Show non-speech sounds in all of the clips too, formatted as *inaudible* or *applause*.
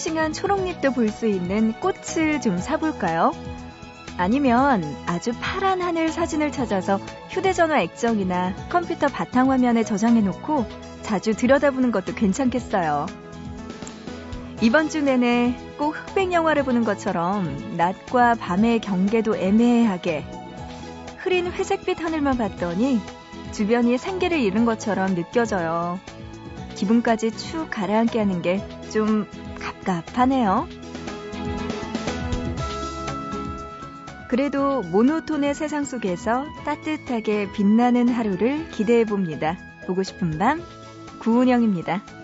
싱싱한 초록잎도 볼 수 있는 꽃을 좀 사볼까요? 아니면 아주 파란 하늘 사진을 찾아서 휴대전화 액정이나 컴퓨터 바탕화면에 저장해 놓고 자주 들여다보는 것도 괜찮겠어요. 이번 주 내내 꼭 흑백 영화를 보는 것처럼 낮과 밤의 경계도 애매하게 흐린 회색빛 하늘만 봤더니 주변이 생기를 잃은 것처럼 느껴져요. 기분까지 축 가라앉게 하는 게 좀 갑갑하네요. 그래도 모노톤의 세상 속에서 따뜻하게 빛나는 하루를 기대해 봅니다. 보고 싶은 밤, 구은영입니다.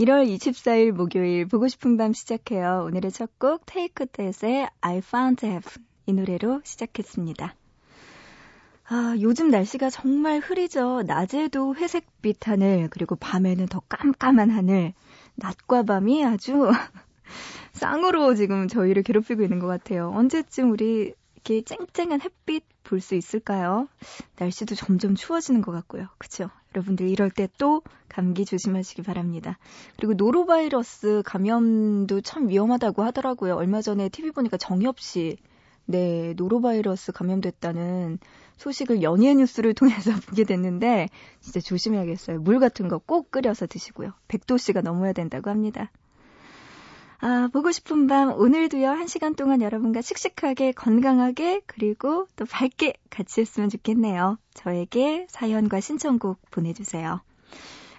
1월 24일 목요일 보고 싶은 밤 시작해요. 오늘의 첫 곡 테이크 텟의 I Found Heaven 이 노래로 시작했습니다. 아, 요즘 날씨가 정말 흐리죠. 낮에도 회색빛 하늘, 그리고 밤에는 더 깜깜한 하늘. 낮과 밤이 아주 *laughs* 쌍으로 지금 저희를 괴롭히고 있는 것 같아요. 언제쯤 우리 이렇게 쨍쨍한 햇빛 볼 수 있을까요? 날씨도 점점 추워지는 것 같고요. 그쵸? 여러분들 이럴 때 또 감기 조심하시기 바랍니다. 그리고 노로바이러스 감염도 참 위험하다고 하더라고요. 얼마 전에 TV 보니까 정엽 씨, 네, 노로바이러스 감염됐다는 소식을 연예 뉴스를 *laughs* 통해서 보게 됐는데, 진짜 조심해야겠어요. 물 같은 거 꼭 끓여서 드시고요. 100도씨가 넘어야 된다고 합니다. 아, 보고 싶은 밤 오늘도요. 한 시간 동안 여러분과 씩씩하게 건강하게 그리고 또 밝게 같이 했으면 좋겠네요. 저에게 사연과 신청곡 보내주세요.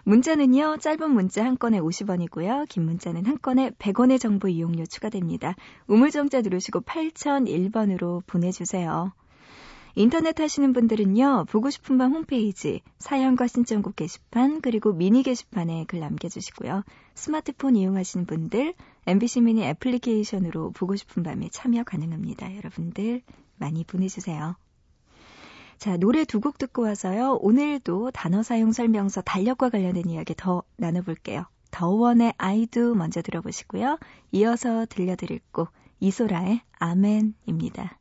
문자는요. 짧은 문자 한 건에 50원이고요. 긴 문자는 한 건에 100원의 정보 이용료 추가됩니다. 우물정자 누르시고 8001번으로 보내주세요. 인터넷 하시는 분들은요, 보고 싶은 밤 홈페이지, 사연과 신청곡 게시판, 그리고 미니 게시판에 글 남겨주시고요. 스마트폰 이용하시는 분들, MBC 미니 애플리케이션으로 보고 싶은 밤에 참여 가능합니다. 여러분들 많이 보내주세요. 자, 노래 두 곡 듣고 와서요. 오늘도 단어 사용 설명서 달력과 관련된 이야기 더 나눠볼게요. 더원의 아이도 먼저 들어보시고요. 이어서 들려드릴 곡 이소라의 아멘입니다.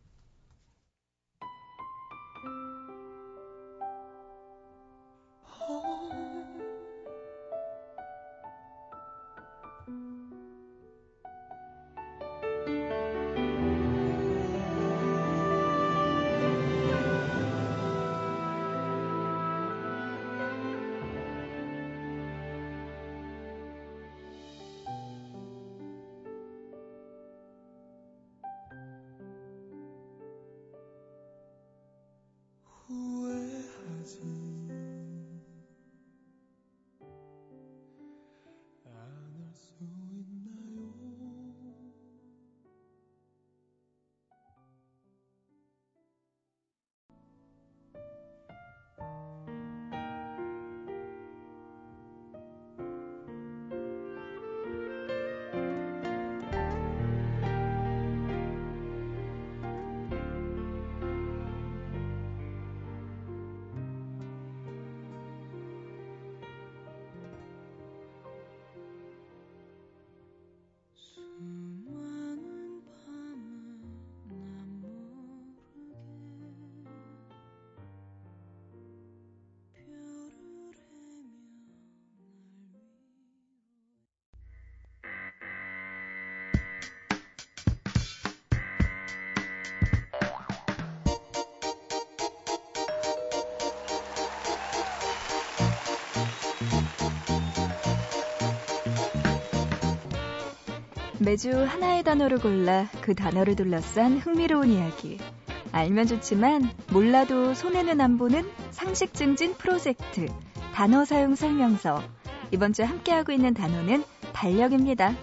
매주 하나의 단어를 골라 그 단어를 둘러싼 흥미로운 이야기. 알면 좋지만 몰라도 손해는 안 보는 상식 증진 프로젝트. 단어 사용 설명서. 이번 주 함께하고 있는 단어는 달력입니다.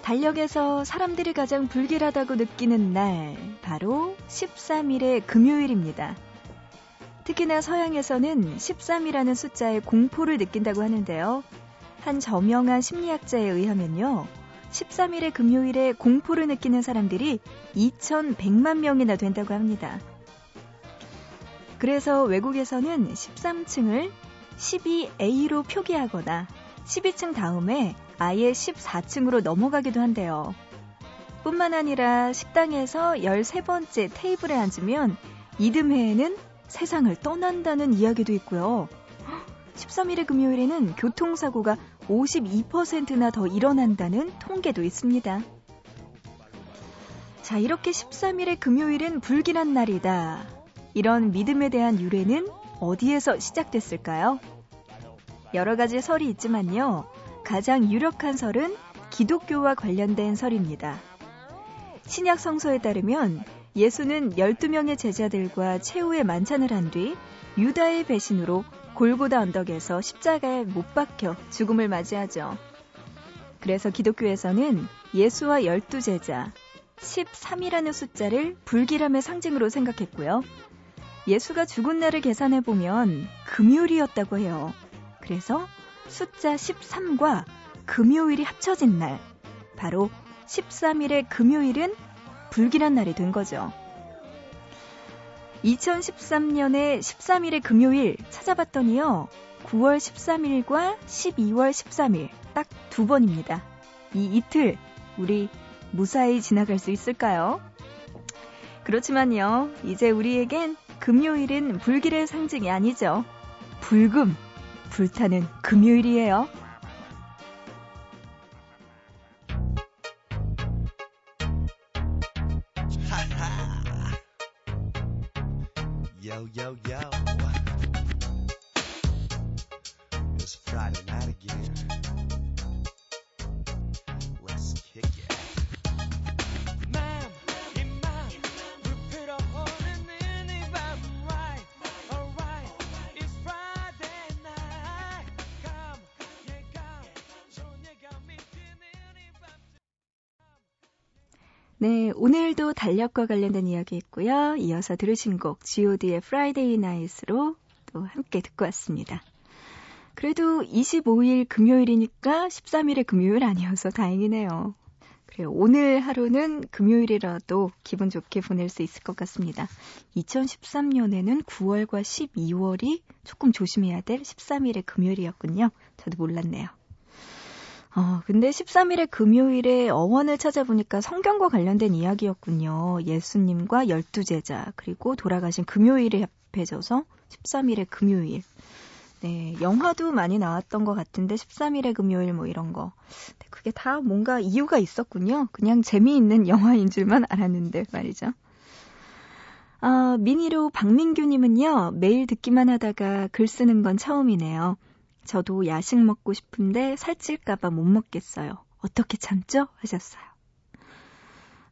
달력에서 사람들이 가장 불길하다고 느끼는 날, 바로 13일의 금요일입니다. 특히나 서양에서는 13이라는 숫자에 공포를 느낀다고 하는데요. 한 저명한 심리학자에 의하면요. 13일의 금요일에 공포를 느끼는 사람들이 2,100만 명이나 된다고 합니다. 그래서 외국에서는 13층을 12A로 표기하거나 12층 다음에 아예 14층으로 넘어가기도 한대요. 뿐만 아니라 식당에서 13번째 테이블에 앉으면 이듬해에는 세상을 떠난다는 이야기도 있고요. 13일의 금요일에는 교통사고가 52%나 더 일어난다는 통계도 있습니다. 자, 이렇게 13일의 금요일은 불길한 날이다. 이런 믿음에 대한 유래는 어디에서 시작됐을까요? 여러 가지 설이 있지만요. 가장 유력한 설은 기독교와 관련된 설입니다. 신약 성서에 따르면 예수는 12명의 제자들과 최후의 만찬을 한 뒤 유다의 배신으로 골고다 언덕에서 십자가에 못 박혀 죽음을 맞이하죠. 그래서 기독교에서는 예수와 열두 제자 13이라는 숫자를 불길함의 상징으로 생각했고요. 예수가 죽은 날을 계산해 보면 금요일이었다고 해요. 그래서 숫자 13과 금요일이 합쳐진 날, 바로 13일의 금요일은 불길한 날이 된 거죠. 2013년에 13일의 금요일 찾아봤더니요. 9월 13일과 12월 13일 딱 두 번입니다. 이 이틀 우리 무사히 지나갈 수 있을까요? 그렇지만요. 이제 우리에겐 금요일은 불길의 상징이 아니죠. 불금, 불타는 금요일이에요. Friday night again. Let's kick it. 네, 오늘도 달력과 관련된 이야기 있고요. 이어서 들으신 곡 G.O.D의 Friday Night으로 또 함께 듣고 왔습니다. 그래도 25일 금요일이니까 13일의 금요일 아니어서 다행이네요. 그래요. 오늘 하루는 금요일이라도 기분 좋게 보낼 수 있을 것 같습니다. 2013년에는 9월과 12월이 조금 조심해야 될 13일의 금요일이었군요. 저도 몰랐네요. 어, 근데 13일의 금요일에 어원을 찾아보니까 성경과 관련된 이야기였군요. 예수님과 열두 제자, 그리고 돌아가신 금요일에 합해져서 13일의 금요일. 네, 영화도 많이 나왔던 것 같은데 13일의 금요일 뭐 이런 거. 네, 그게 다 뭔가 이유가 있었군요. 그냥 재미있는 *laughs* 영화인 줄만 알았는데 말이죠. 아, 미니로 박민규님은요, 매일 듣기만 하다가 글 쓰는 건 처음이네요. 저도 야식 먹고 싶은데 살찔까봐 못 먹겠어요. 어떻게 참죠? 하셨어요.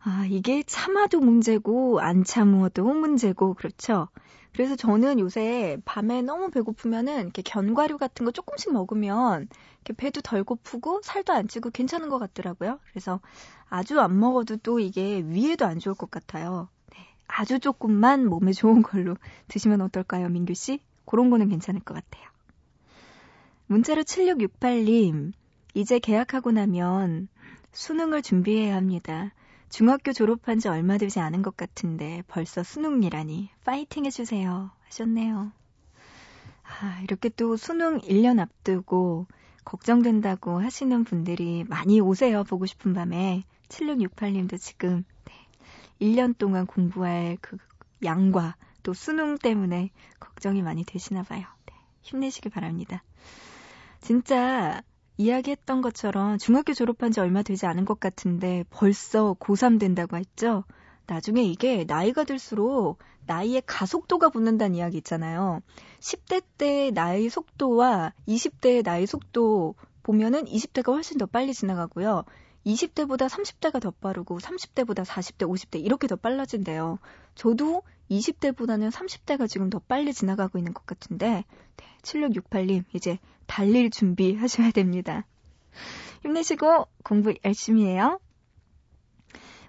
아, 이게 참아도 문제고, 안 참어도 문제고, 그렇죠? 그래서 저는 요새 밤에 너무 배고프면은 이렇게 견과류 같은 거 조금씩 먹으면 이렇게 배도 덜 고프고 살도 안 찌고 괜찮은 것 같더라고요. 그래서 아주 안 먹어도 또 이게 위에도 안 좋을 것 같아요. 네, 아주 조금만 몸에 좋은 걸로 드시면 어떨까요, 민규 씨? 그런 거는 괜찮을 것 같아요. 문자로 7668님, 이제 개학하고 나면 수능을 준비해야 합니다. 중학교 졸업한 지 얼마 되지 않은 것 같은데 벌써 수능이라니 파이팅 해주세요 하셨네요. 아, 이렇게 또 수능 1년 앞두고 걱정된다고 하시는 분들이 많이 오세요. 보고 싶은 밤에 7668님도 지금 네, 1년 동안 공부할 그 양과 또 수능 때문에 걱정이 많이 되시나 봐요. 네, 힘내시길 바랍니다. 진짜 이야기했던 것처럼 중학교 졸업한 지 얼마 되지 않은 것 같은데 벌써 고3 된다고 했죠? 나중에 이게 나이가 들수록 나이의 가속도가 붙는다는 이야기 있잖아요. 10대 때 나이 속도와 20대의 나이 속도 보면은 20대가 훨씬 더 빨리 지나가고요. 20대보다 30대가 더 빠르고 30대보다 40대, 50대 이렇게 더 빨라진대요. 저도 20대보다는 30대가 지금 더 빨리 지나가고 있는 것 같은데 네, 7668님 이제 달릴 준비 하셔야 됩니다. 힘내시고 공부 열심히 해요.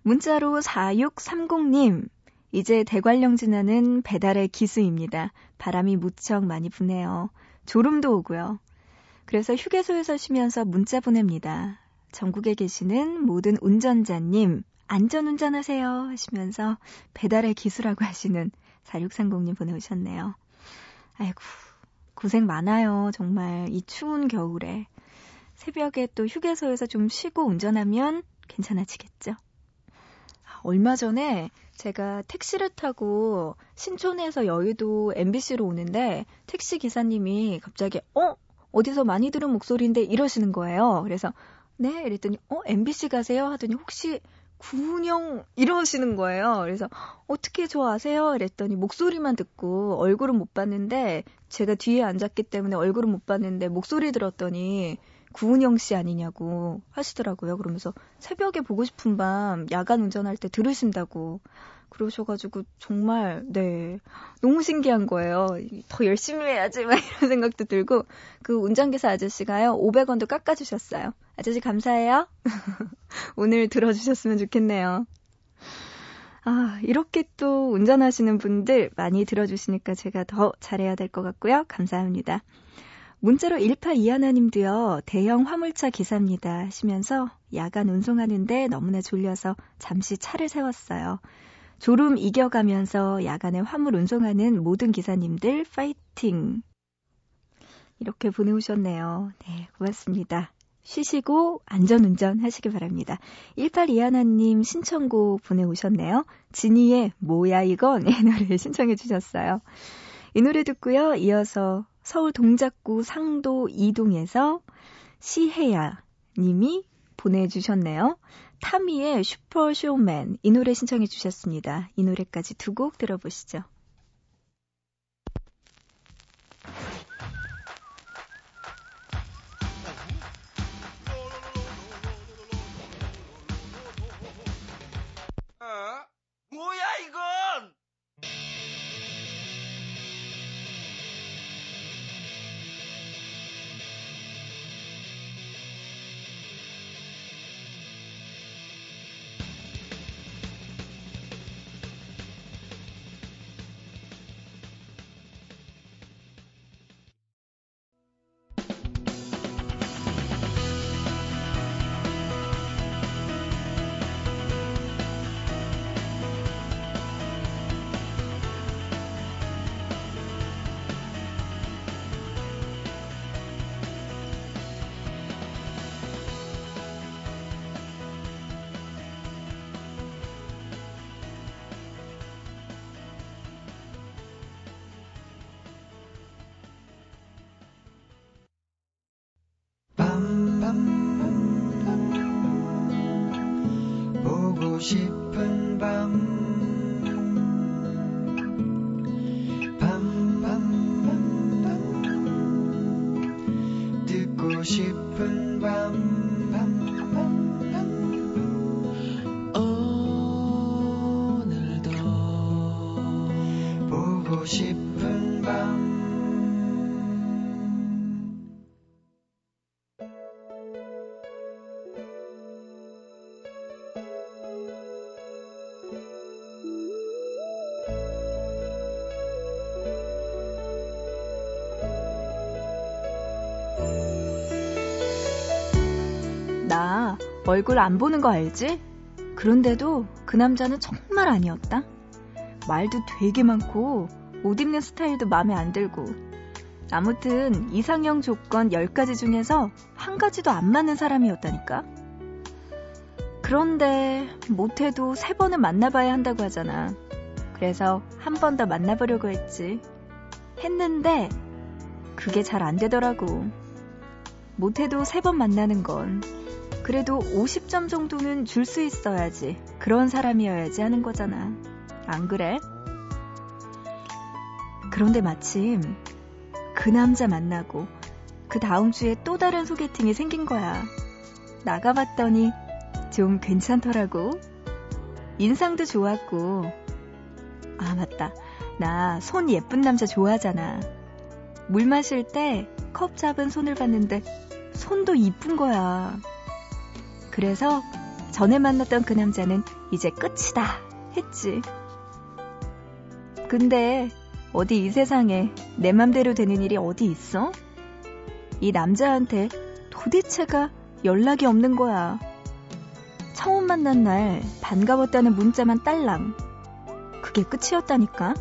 문자로 4630님, 이제 대관령 지나는 배달의 기수입니다. 바람이 무척 많이 부네요. 졸음도 오고요. 그래서 휴게소에서 쉬면서 문자 보냅니다. 전국에 계시는 모든 운전자님, 안전 운전하세요 하시면서 배달의 기수라고 하시는 4630님 보내오셨네요. 아이고, 고생 많아요. 정말 이 추운 겨울에. 새벽에 또 휴게소에서 좀 쉬고 운전하면 괜찮아지겠죠. 얼마 전에 제가 택시를 타고 신촌에서 여의도 MBC로 오는데 택시 기사님이 갑자기 어 어디서 많이 들은 목소리인데 이러시는 거예요. 그래서 네 이랬더니 어 MBC 가세요 하더니 혹시 구운영 이러시는 거예요. 그래서 어떻게 좋아하세요? 이랬더니 목소리만 듣고 얼굴은 못 봤는데 제가 뒤에 앉았기 때문에 얼굴은 못 봤는데 목소리 들었더니 구은영 씨 아니냐고 하시더라고요. 그러면서 새벽에 보고 싶은 밤 야간 운전할 때 들으신다고 그러셔가지고 정말 네 너무 신기한 거예요. 더 열심히 해야지 막 이런 생각도 들고 그 운전기사 아저씨가요 500원도 깎아주셨어요. 아저씨 감사해요. *laughs* 오늘 들어주셨으면 좋겠네요. 아, 이렇게 또 운전하시는 분들 많이 들어주시니까 제가 더 잘해야 될 것 같고요. 감사합니다. 문자로 1821님도요, 대형 화물차 기사입니다. 하시면서 야간 운송하는데 너무나 졸려서 잠시 차를 세웠어요. 졸음 이겨가면서 야간에 화물 운송하는 모든 기사님들 파이팅! 이렇게 보내오셨네요. 네, 고맙습니다. 쉬시고 안전운전 하시기 바랍니다. 1821님 신청곡 보내오셨네요. 지니의 뭐야 이건 *laughs* 이 노래 신청해 주셨어요. 이 노래 듣고요. 이어서 서울 동작구 상도 이동에서 시혜야 님이 보내주셨네요. 타미의 슈퍼쇼맨 이 노래 신청해 주셨습니다. 이 노래까지 두 곡 들어보시죠. 싶은 밤. 밤, 얼굴 안 보는 거 알지? 그런데도 그 남자는 정말 아니었다. 말도 되게 많고 옷 입는 스타일도 마음에 안 들고 아무튼 이상형 조건 10가지 중에서 한 가지도 안 맞는 사람이었다니까. 그런데 못해도 세 번은 만나봐야 한다고 하잖아. 그래서 한 번 더 만나보려고 했지. 했는데 그게 잘 안 되더라고. 못해도 세 번 만나는 건 그래도 50점 정도는 줄 수 있어야지. 그런 사람이어야지 하는 거잖아. 안 그래? 그런데 마침 그 남자 만나고 그 다음 주에 또 다른 소개팅이 생긴 거야. 나가봤더니 좀 괜찮더라고. 인상도 좋았고. 아, 맞다. 나 손 예쁜 남자 좋아하잖아. 물 마실 때 컵 잡은 손을 봤는데 손도 이쁜 거야. 그래서 전에 만났던 그 남자는 이제 끝이다 했지. 근데 어디 이 세상에 내 맘대로 되는 일이 어디 있어? 이 남자한테 도대체가 연락이 없는 거야. 처음 만난 날 반가웠다는 문자만 딸랑. 그게 끝이었다니까.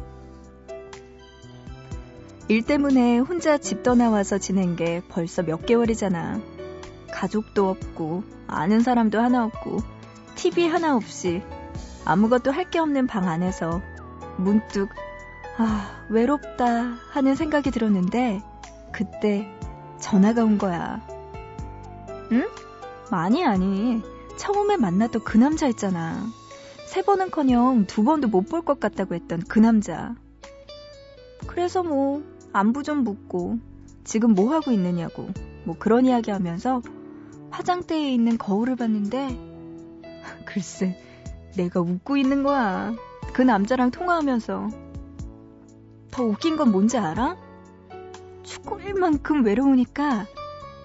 일 때문에 혼자 집 떠나와서 지낸 게 벌써 몇 개월이잖아. 가족도 없고, 아는 사람도 하나 없고, TV 하나 없이, 아무것도 할 게 없는 방 안에서 문득, 아, 외롭다 하는 생각이 들었는데, 그때 전화가 온 거야. 응? 많이 아니. 처음에 만났던 그 남자 있잖아. 세 번은 커녕 두 번도 못 볼 것 같다고 했던 그 남자. 그래서 뭐, 안부 좀 묻고, 지금 뭐 하고 있느냐고, 뭐 그런 이야기 하면서 화장대에 있는 거울을 봤는데, *laughs* 글쎄, 내가 웃고 있는 거야. 그 남자랑 통화하면서. 더 웃긴 건 뭔지 알아? 죽을 만큼 외로우니까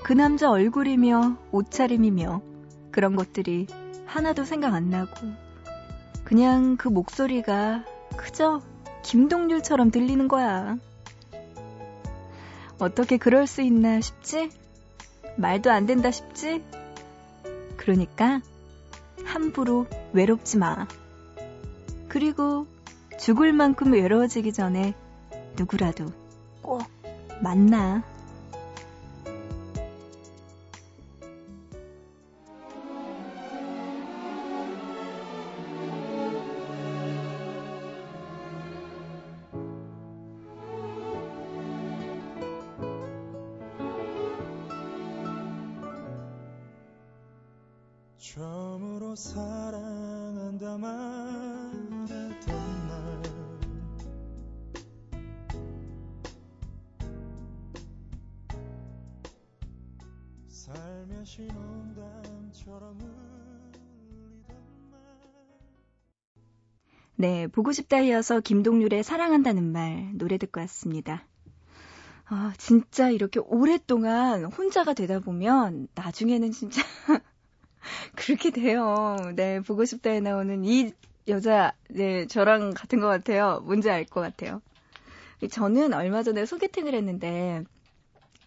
그 남자 얼굴이며 옷차림이며 그런 것들이 하나도 생각 안 나고 그냥 그 목소리가 그저 김동률처럼 들리는 거야. 어떻게 그럴 수 있나 싶지? 말도 안 된다 싶지? 그러니까 함부로 외롭지 마. 그리고 죽을 만큼 외로워지기 전에 누구라도 꼭 만나. 네, 보고 싶다 이어서 김동률의 사랑한다는 말 노래 듣고 왔습니다. 아, 진짜 이렇게 오랫동안 혼자가 되다 보면 나중에는 진짜 *laughs* 그렇게 돼요. 네, 보고 싶다에 나오는 이 여자, 네, 저랑 같은 것 같아요. 뭔지 알 것 같아요. 저는 얼마 전에 소개팅을 했는데,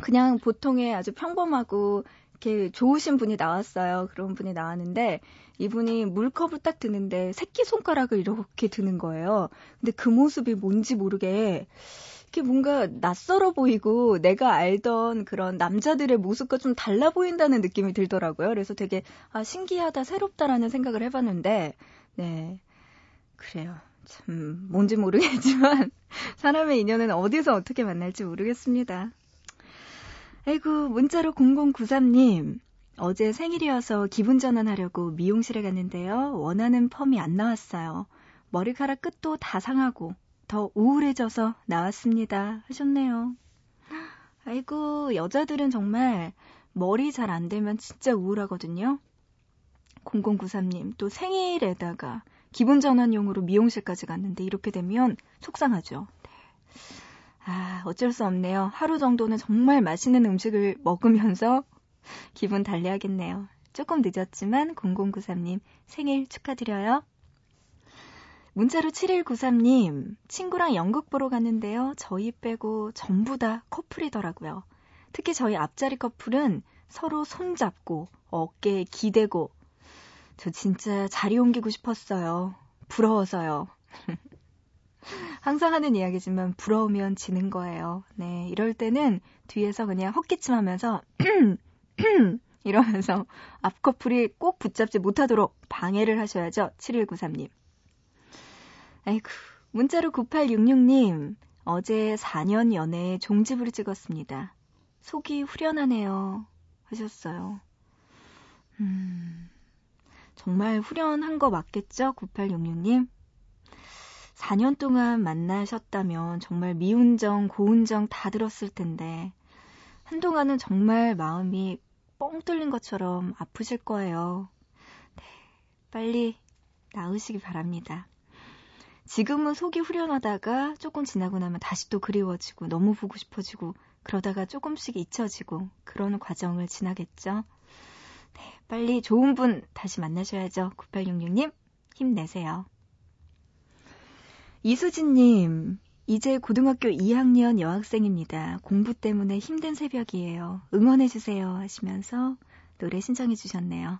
그냥 보통의 아주 평범하고, 이렇게 좋으신 분이 나왔어요. 그런 분이 나왔는데, 이분이 물컵을 딱 드는데, 새끼 손가락을 이렇게 드는 거예요. 근데 그 모습이 뭔지 모르게, 이렇게 뭔가 낯설어 보이고 내가 알던 그런 남자들의 모습과 좀 달라 보인다는 느낌이 들더라고요. 그래서 되게 아 신기하다, 새롭다라는 생각을 해봤는데 네 그래요. 참 뭔지 모르겠지만 *laughs* 사람의 인연은 어디서 어떻게 만날지 모르겠습니다. 아이고 문자로 0093님 어제 생일이어서 기분 전환하려고 미용실에 갔는데요. 원하는 펌이 안 나왔어요. 머리카락 끝도 다 상하고 더 우울해져서 나왔습니다. 하셨네요. 아이고, 여자들은 정말 머리 잘 안 되면 진짜 우울하거든요. 0093님, 또 생일에다가 기분 전환용으로 미용실까지 갔는데 이렇게 되면 속상하죠. 네. 아, 어쩔 수 없네요. 하루 정도는 정말 맛있는 음식을 먹으면서 *laughs* 기분 달래야겠네요. 조금 늦었지만 0093님 생일 축하드려요. 문자로 7193님, 친구랑 연극 보러 갔는데요. 저희 빼고 전부 다 커플이더라고요. 특히 저희 앞자리 커플은 서로 손잡고 어깨에 기대고 저 진짜 자리 옮기고 싶었어요. 부러워서요. *laughs* 항상 하는 이야기지만 부러우면 지는 거예요. 네, 이럴 때는 뒤에서 그냥 헛기침 하면서 *clears throat* 이러면서 앞 커플이 꼭 붙잡지 못하도록 방해를 하셔야죠. 7193님. 아이고, 문자로 9866님, 어제 4년 연애에 종지부를 찍었습니다. 속이 후련하네요. 하셨어요. 음, 정말 후련한 거 맞겠죠? 9866님? 4년 동안 만나셨다면 정말 미운정, 고운정 다 들었을 텐데, 한동안은 정말 마음이 뻥 뚫린 것처럼 아프실 거예요. 네, 빨리 나으시기 바랍니다. 지금은 속이 후련하다가 조금 지나고 나면 다시 또 그리워지고 너무 보고 싶어지고 그러다가 조금씩 잊혀지고 그러는 과정을 지나겠죠. 네, 빨리 좋은 분 다시 만나셔야죠. 9866님, 힘내세요. 이수진님, 이제 고등학교 2학년 여학생입니다. 공부 때문에 힘든 새벽이에요. 응원해주세요. 하시면서 노래 신청해주셨네요.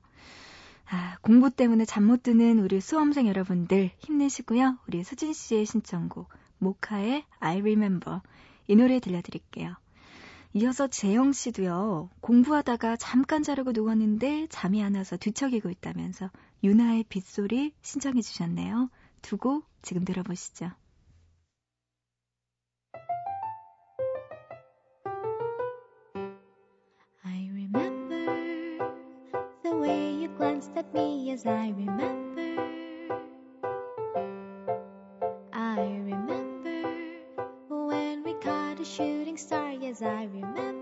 아, 공부 때문에 잠 못 드는 우리 수험생 여러분들 힘내시고요. 우리 수진 씨의 신청곡, 모카의 I Remember. 이 노래 들려드릴게요. 이어서 재영 씨도요, 공부하다가 잠깐 자려고 누웠는데 잠이 안 와서 뒤척이고 있다면서 유나의 빗소리 신청해 주셨네요. 두고 지금 들어보시죠. I remember the way you glanced at me as I remember. I remember when we caught a shooting star, yes, I remember.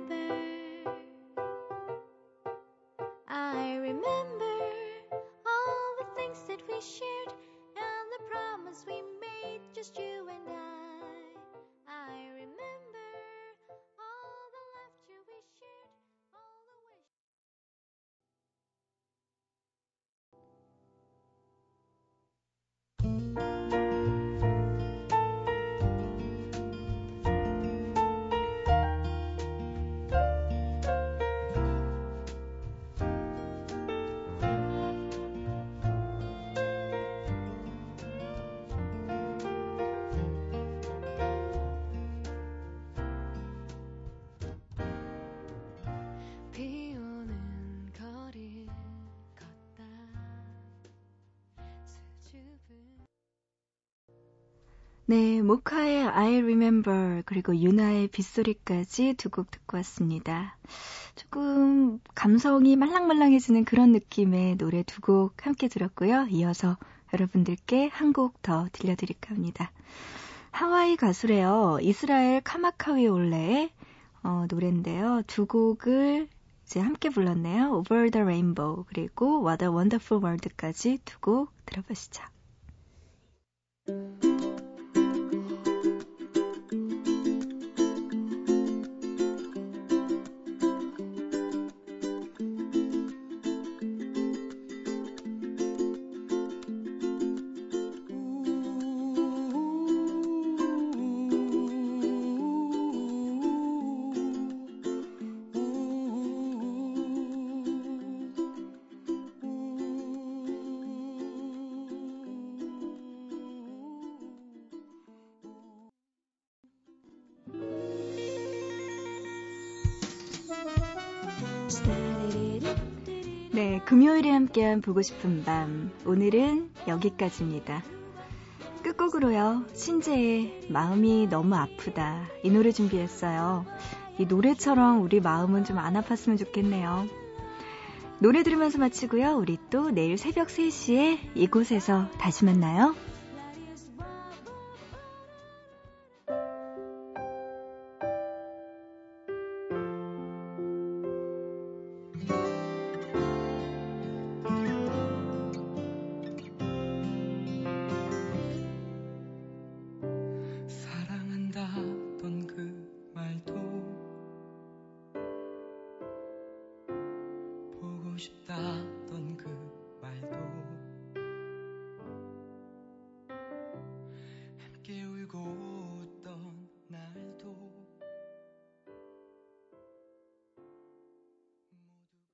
네, 모카의 I Remember 그리고 유나의 빗소리까지 두 곡 듣고 왔습니다. 조금 감성이 말랑말랑해지는 그런 느낌의 노래 두 곡 함께 들었고요. 이어서 여러분들께 한 곡 더 들려드릴까 합니다. 하와이 가수래요. 이스라엘 카마카위 올레의 어, 노래인데요. 두 곡을 이제 함께 불렀네요. Over the Rainbow 그리고 What a Wonderful World까지 두 곡 들어보시죠. 금요일에 함께한 보고 싶은 밤. 오늘은 여기까지입니다. 끝곡으로요, 신재의 마음이 너무 아프다. 이 노래 준비했어요. 이 노래처럼 우리 마음은 좀 안 아팠으면 좋겠네요. 노래 들으면서 마치고요. 우리 또 내일 새벽 3시에 이곳에서 다시 만나요.